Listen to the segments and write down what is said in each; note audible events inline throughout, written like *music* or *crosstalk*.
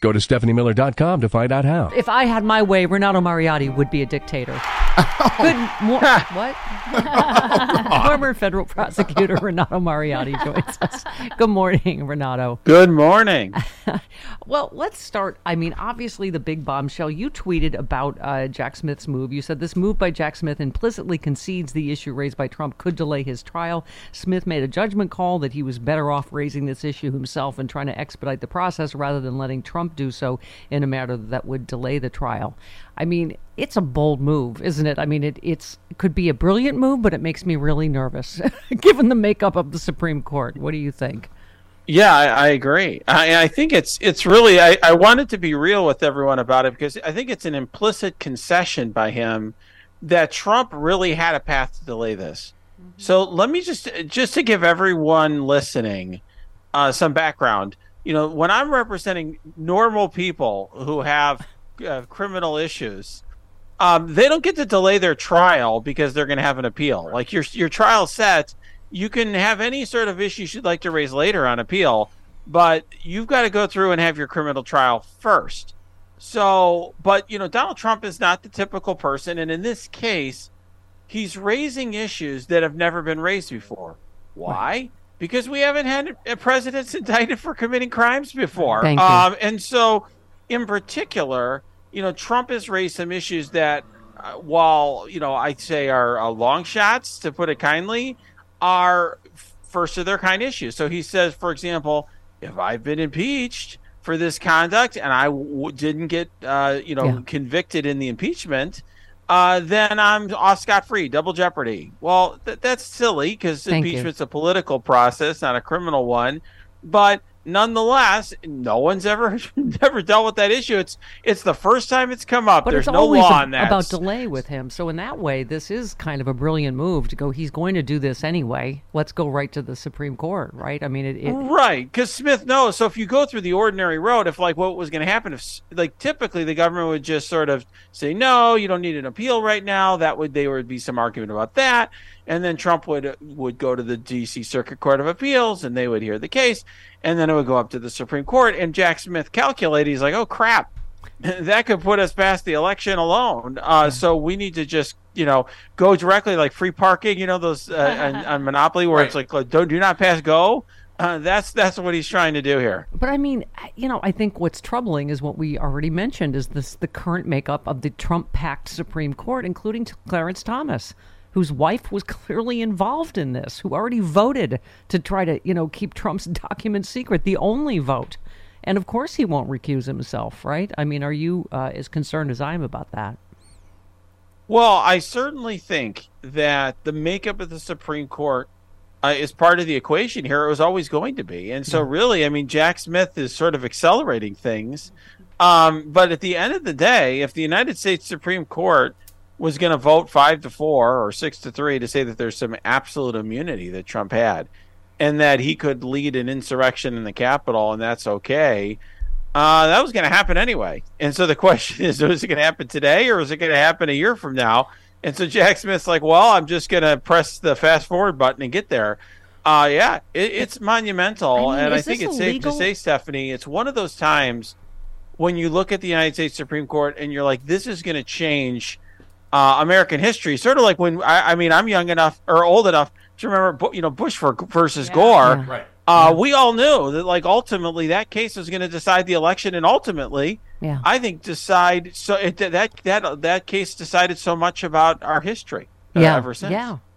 Go to StephanieMiller.com to find out how. If I had my way, Renato Mariotti would be a dictator. *laughs* Good mo- *laughs* what? Former federal prosecutor Renato Mariotti joins us. Good morning, Renato. Good morning. *laughs* Well, let's start. I mean, obviously, the big bombshell. You tweeted about uh, Jack Smith's move. You said this move by Jack Smith implicitly concedes the issue raised by Trump could delay his trial. Smith made a judgment call that he was better off raising this issue himself and trying to expedite the process rather than letting Trump do so in a matter that would delay the trial. I mean, it's a bold move, isn't it? I mean, it it's it could be a brilliant move, but it makes me really nervous, *laughs* given the makeup of the Supreme Court. What do you think? Yeah, I, I agree. I, I think it's it's really I, I wanted to be real with everyone about it because I think it's an implicit concession by him that Trump really had a path to delay this. So let me just just to give everyone listening uh, some background. You know, when I'm representing normal people who have uh, criminal issues, um, they don't get to delay their trial because they're going to have an appeal. Like your your trial set, you can have any sort of issues you'd like to raise later on appeal, but you've got to go through and have your criminal trial first. So, but you know, Donald Trump is not the typical person, and in this case, he's raising issues that have never been raised before. Why? Because we haven't had a presidents indicted for committing crimes before. Thank you. Um, and so, in particular, you know, Trump has raised some issues that, uh, while you know, I'd say are uh, long shots, to put it kindly, are first of their kind issues. So he says, for example, if I've been impeached for this conduct and I w- didn't get, uh, you know, Yeah. convicted in the impeachment, uh, then I'm off scot free, double jeopardy. Well, th- that's silly because Thank you. impeachment's a political process, not a criminal one. But nonetheless, no one's ever *laughs* never dealt with that issue. It's it's the first time it's come up. But There's no law on that. about delay with him. So in that way, this is kind of a brilliant move to go. He's going to do this anyway. Let's go right to the Supreme Court, right? I mean, it. it Right, because Smith knows. So if you go through the ordinary road, if like what was going to happen, if like typically the government would just sort of say, no, you don't need an appeal right now. That would there would be some argument about that, and then Trump would would go to the D.C. Circuit Court of Appeals, and they would hear the case, and then it would go up to the Supreme Court. And Jack Smith calculated, he's like, oh crap, *laughs* that could put us past the election alone. Uh, so we need to just you know go directly like free parking, you know those uh, *laughs* on, on Monopoly where it's like don't do not pass go. Uh, that's that's what he's trying to do here. But I mean, you know, I think what's troubling is what we already mentioned is this the current makeup of the Trump-packed Supreme Court, including Clarence Thomas, whose wife was clearly involved in this, who already voted to try to, you know, keep Trump's *laughs* documents secret, the only vote. And of course, he won't recuse himself, right? I mean, are you uh, as concerned as I am about that? Well, I certainly think that the makeup of the Supreme Court uh, is part of the equation here. It was always going to be, and so really, I mean, Jack Smith is sort of accelerating things. Um, but at the end of the day, if the United States Supreme Court was going to vote five to four or six to three to say that there's some absolute immunity that Trump had, and that he could lead an insurrection in the Capitol, and that's okay. uh, that was going to happen anyway. And so the *laughs* question is, is it going to happen today or is it going to happen a year from now? And so Jack Smith's like, well, I'm just going to press the fast forward button and get there. Uh, yeah, it, it's monumental. I mean, and I think it's safe to say, Stephanie, it's one of those times when you look at the United States Supreme Court and you're like, this is going to change uh, American history. Sort of like when, I, I mean, I'm young enough or old enough to remember, you know, Bush for, versus Gore. Yeah. Right. Uh, We all knew that, like, ultimately that case was going to decide the election, and ultimately, Yeah. I think decide so it, that that that case decided so much about our history. uh, ever since. Yeah.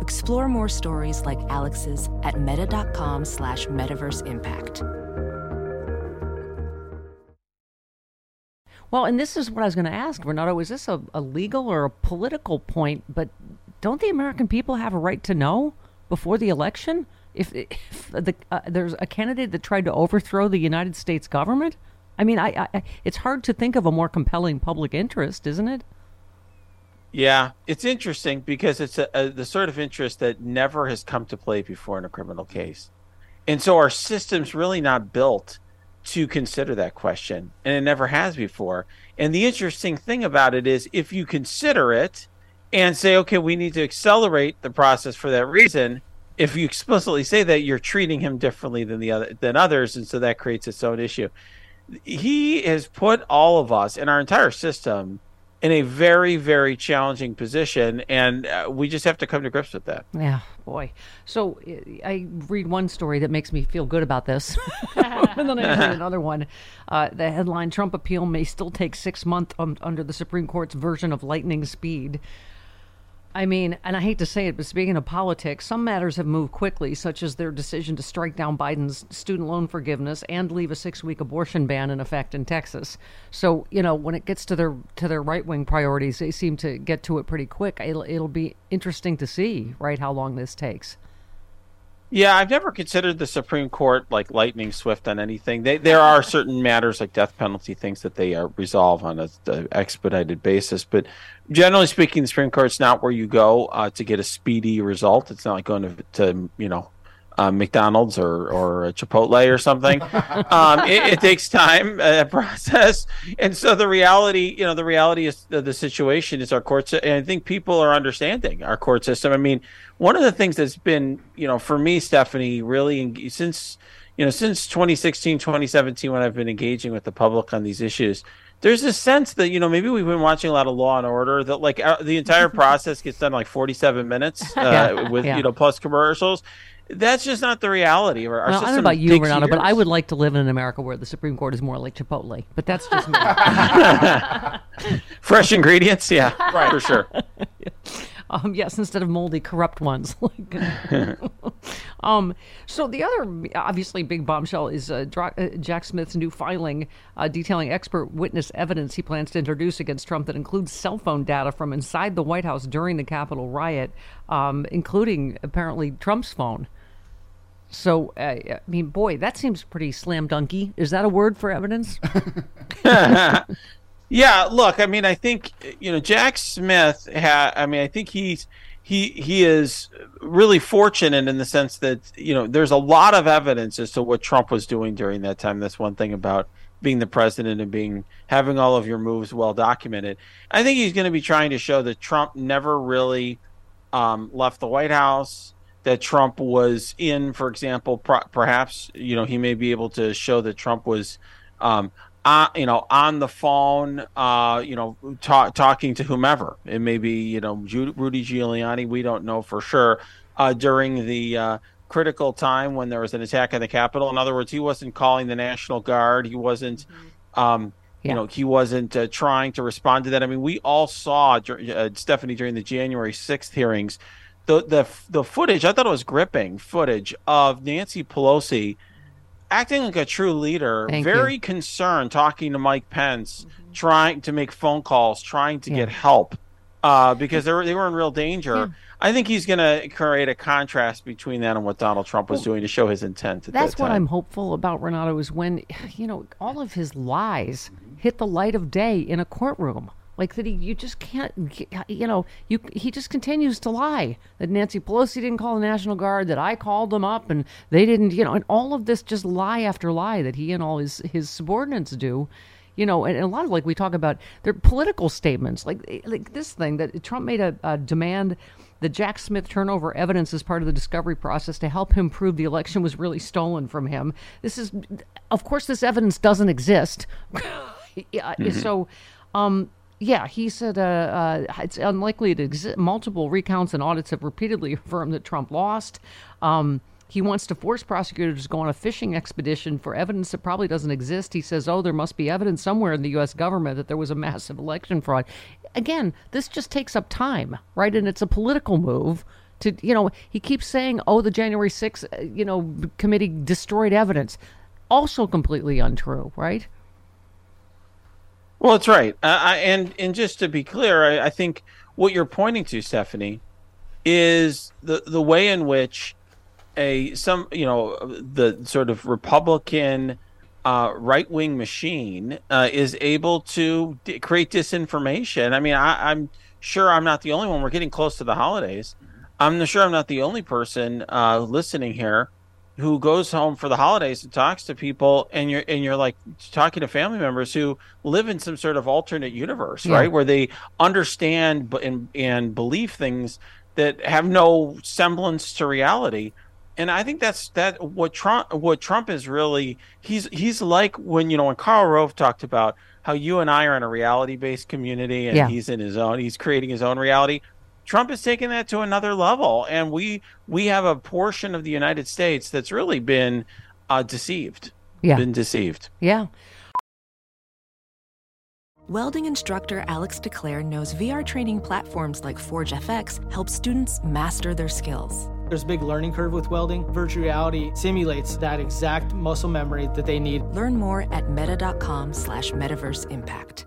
Explore more stories like Alex's at meta.com slash metaverse impact. Well, and this is what I was going to ask, Renato. Is this a, a legal or a political point? But don't the American people have a right to know before the election if, if the, uh, there's a candidate that tried to overthrow the United States government? I mean, I, I, it's hard to think of a more compelling public interest, isn't it? Yeah, it's interesting because it's a, a, the sort of interest that never has come to play before in a criminal case. And so our system's really not built to consider that question, and it never has before. And the interesting thing about it is if you consider it and say, okay, we need to accelerate the process for that reason, if you explicitly say that, you're treating him differently than the other than others, and so that creates its own issue. He has put all of us and our entire system in a very, very challenging position, and uh, we just have to come to grips with that. Yeah, boy. So I read one story that makes me feel good about this, *laughs* and then I read *laughs* another one. Uh, the headline: Trump appeal may still take six months um, under the Supreme Court's version of lightning speed. I mean, and I hate to say it, but speaking of politics, some matters have moved quickly, such as their decision to strike down Biden's student loan forgiveness and leave a six-week abortion ban in effect in Texas. So, you know, when it gets to their to their right-wing priorities, they seem to get to it pretty quick. It'll it'll be interesting to see, right, how long this takes. Yeah, I've never considered the Supreme Court like lightning swift on anything. They, there are certain matters like death penalty things that they uh, resolve on a, a expedited basis, but generally speaking, the Supreme Court's not where you go uh, to get a speedy result. It's not like going to, to you know uh, McDonald's or or Chipotle or something. um, it, it, takes time, a process, and so the reality, you know, the reality is the, the situation is our courts, and I think people are understanding our court system. I mean, one of the things that's been, you know, for me, Stephanie, really since you know since 2016, 2017, when I've been engaging with the public on these issues. There's a sense that you know maybe we've been watching a lot of Law and Order that like uh, the entire *laughs* process gets done like 47 minutes uh, Yeah, with yeah. you know plus commercials that's just not the reality. Our, our Well, I don't know about you, takes Renato, but I would like to live in an America where the Supreme Court is more like Chipotle. But that's just me. *laughs* fresh ingredients. Yeah, *laughs* right, for sure. *laughs* um, yes, instead of moldy, corrupt ones. Um, so the other obviously big bombshell is uh, Dra- uh, Jack Smith's new filing uh, detailing expert witness evidence he plans to introduce against Trump that includes cell phone data from inside the White House during the Capitol riot, um, including apparently Trump's phone. So, uh, I mean, boy, that seems pretty slam dunky. Is that a word for evidence? *laughs* Yeah, look, I mean, I think you know Jack Smith. Ha- I mean, I think he's he he is really fortunate in the sense that you know there's a lot of evidence as to what Trump was doing during that time. That's one thing about being the president and being having all of your moves well documented. I think he's going to be trying to show that Trump never really um, left the White House. That Trump was in, for example, perhaps you know he may be able to show that Trump was um, uh, you know, on the phone, uh, you know, ta- talking to whomever. It may be, you know, Ju- Rudy Giuliani. We don't know for sure. Uh, during the uh, critical time when there was an attack on the Capitol. In other words, he wasn't calling the National Guard. He wasn't, um, yeah. you know, he wasn't uh, trying to respond to that. I mean, we all saw uh, Stephanie during the January sixth hearings. The, the the footage I thought it was gripping footage of Nancy Pelosi acting like a true leader, Thank very you. concerned, talking to Mike Pence, mm-hmm. trying to make phone calls, trying to yeah. get help uh, because they were they were in real danger. Yeah. I think he's going to create a contrast between that and what Donald Trump was well, doing to show his intent. that's that what I'm hopeful about, Renato. Is when *sighs* you know all of his lies hit the light of day in a courtroom. Like that, he you just can't, you know, you he just continues to lie that Nancy Pelosi didn't call the National Guard, that I called them up and they didn't, you know, and all of this just lie after lie that he and all his his subordinates do, you know, and, and a lot of like we talk about their political statements, like like this thing that Trump made a, a demand that Jack Smith turn over evidence as part of the discovery process to help him prove the election was really stolen from him. This is, of course, this evidence doesn't exist. *laughs* yeah, mm-hmm. so. Um, yeah, he said uh, uh, it's unlikely to exist. Multiple recounts and audits have repeatedly *laughs* affirmed that Trump lost. Um, he wants to force prosecutors to go on a fishing expedition for evidence that probably doesn't exist. He says, oh, there must be evidence somewhere in the U.S. government that there was a *laughs* massive election fraud. Again, this just takes up time, right? And it's a political move to, you know, he keeps saying, oh, the January 6th, uh, you know, committee destroyed evidence. Also completely untrue, right? Well, that's right. Uh, I, and and just to be clear, I, I, think what you're pointing to, Stephanie, is the the way in which a some you know the sort of Republican uh, right wing machine uh, is able to d- create disinformation. I mean, I, I'm sure I'm not the only one. We're getting close to the holidays. I'm sure I'm not the only person uh, listening here who goes home for the holidays and talks to people and you're and you're like talking to family members who live in some sort of alternate universe yeah. right where they understand and and believe things that have no semblance to reality and i think that's that what trump what trump is really he's he's like when you know when karl rove talked about how you and i are in a reality based community and yeah. he's in his own he's creating his own reality Trump is taking that to another level, and we we have a portion of the United States that's really been uh, deceived. Yeah, been deceived. Yeah. Welding instructor Alex DeClaire knows VR training platforms like Forge FX help students master their skills. There's a big learning curve with welding. Virtual reality simulates that exact muscle memory that they need. Learn more at meta.com slash metaverse impact.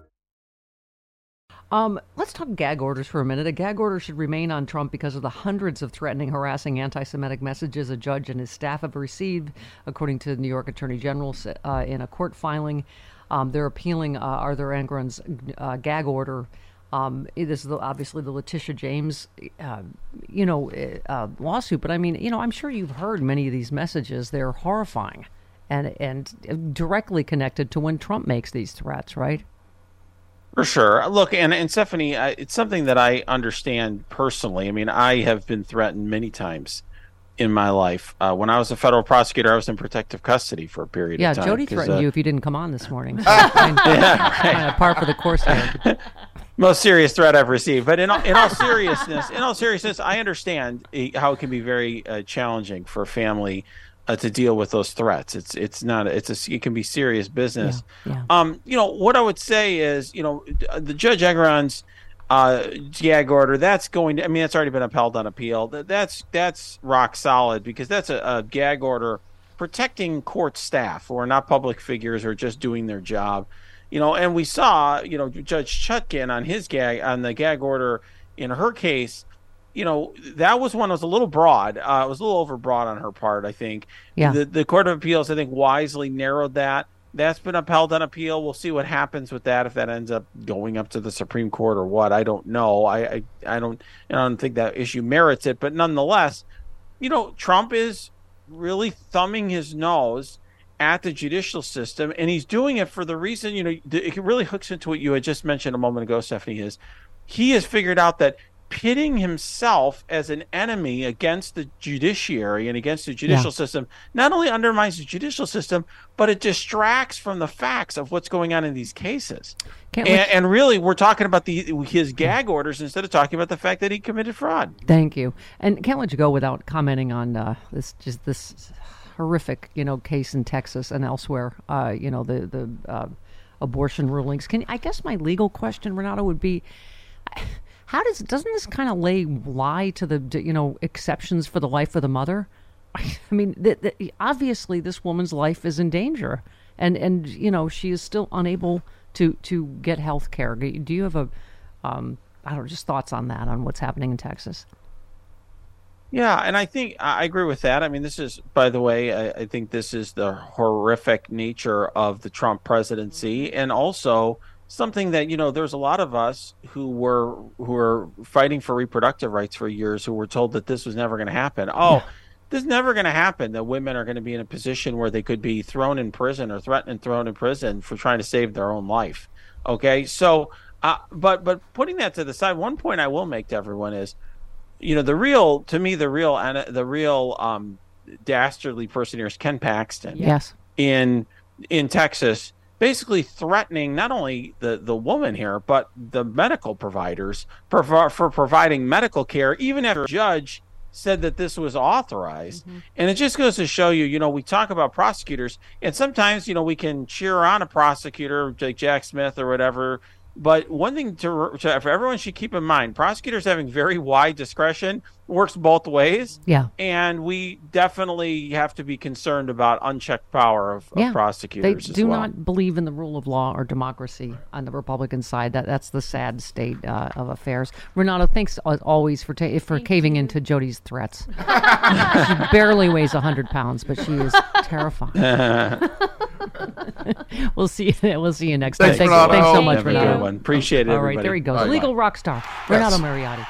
Um, let's talk gag orders for a minute. A gag order should remain on Trump because of the hundreds of threatening, harassing, anti Semitic messages a judge and his staff have received, according to the New York Attorney General uh, in a court filing. Um, they're appealing uh, Arthur Engoron's uh, gag order. Um, this is the, obviously the Letitia James, uh, you know, uh, lawsuit. But I mean, you know, I'm sure you've heard many of these messages. They're horrifying, and and directly connected to when Trump makes these threats, right? For sure. Look, and, and Stephanie, I, it's something that I understand personally. I mean, I have been threatened many times in my life. Uh, when I was a federal prosecutor, I was in protective custody for a period yeah, of time. Yeah, Jody threatened uh, you if you didn't come on this morning. *laughs* So yeah, right. par for the course. *laughs* Most serious threat I've received. But in all, in all seriousness, in all seriousness, I understand how it can be very uh, challenging for a family uh, to deal with those threats. It's it's not it's a it can be serious business. Yeah, yeah. Um, you know what I would say is you know the Judge Engoron's uh, gag order that's going to I mean that's already been upheld on appeal. That's that's rock solid because that's a, a gag order protecting court staff who are not public figures or just doing their job. You know, and we saw you know Judge Chutkan on his gag on the gag order in her case you know, that was one that was a little broad. Uh, it was a little overbroad on her part, I think. Yeah. The, the Court of Appeals, I think, wisely narrowed that That's been upheld on appeal. We'll see what happens with that if that ends up going up to the Supreme Court or what. I don't know. I I, I don't I don't think that issue merits it, but nonetheless, you know, Trump is really thumbing his nose at the judicial system, and he's doing it for the reason, you know, it really hooks into what you had just mentioned a moment ago, Stephanie. Is he has figured out that pitting himself as an enemy against the judiciary and against the judicial yeah. system not only undermines the judicial system, but it distracts from the facts of what's going on in these cases. And, and, really, we're talking about the his gag orders instead of talking about the fact that he committed fraud. Thank you, and can't let you go without commenting on uh, this just this horrific, you know, case in Texas and elsewhere. Uh, you know, the the uh, abortion rulings. Can I guess my legal question, Renato, would be how does doesn't this kind of lay lie to the you know exceptions for the life of the mother? *laughs* I mean, the, the, obviously this woman's life is in danger, and and you know she is still unable to to get health care. Do you have a um, I don't know, just thoughts on that on what's happening in Texas? Yeah, and I think I agree with that. I mean, this is, by the way, I, I think this is the horrific nature of the Trump presidency, and also something that you know there's a lot of us who were who were fighting for reproductive rights for years who were told that this was never going to happen oh yeah. this is never going to happen that women are going to be in a position where they could be thrown in prison or threatened and thrown in prison for trying to save their own life. Okay? So uh, but but putting that to the side one point i will make to everyone is you know the real to me the real and the real um dastardly person here is ken paxton. Yes. In in texas basically threatening not only the, the woman here, but the medical providers for, for providing medical care, even after a judge said that this was authorized. Mm-hmm. And it just goes to show you, you know, we talk about prosecutors, and sometimes, you know, we can cheer on a prosecutor like Jack Smith or whatever but one thing to, to, for everyone should keep in mind: prosecutors having very wide discretion works both ways. Yeah, and we definitely have to be concerned about unchecked power of, yeah. of prosecutors. They do well. not believe in the rule of law or democracy on the Republican side. That that's the sad state uh, of affairs. Renato, thanks always for ta- for Thank caving you. into Jody's threats. *laughs* she barely weighs hundred pounds, but she is terrifying. *laughs* we'll see. *laughs* We'll see you next thanks, time. Thanks, thanks so much, Renato. Appreciate it. All right, there he goes. Bye, Legal bye. rock star, Renato yes. Mariotti.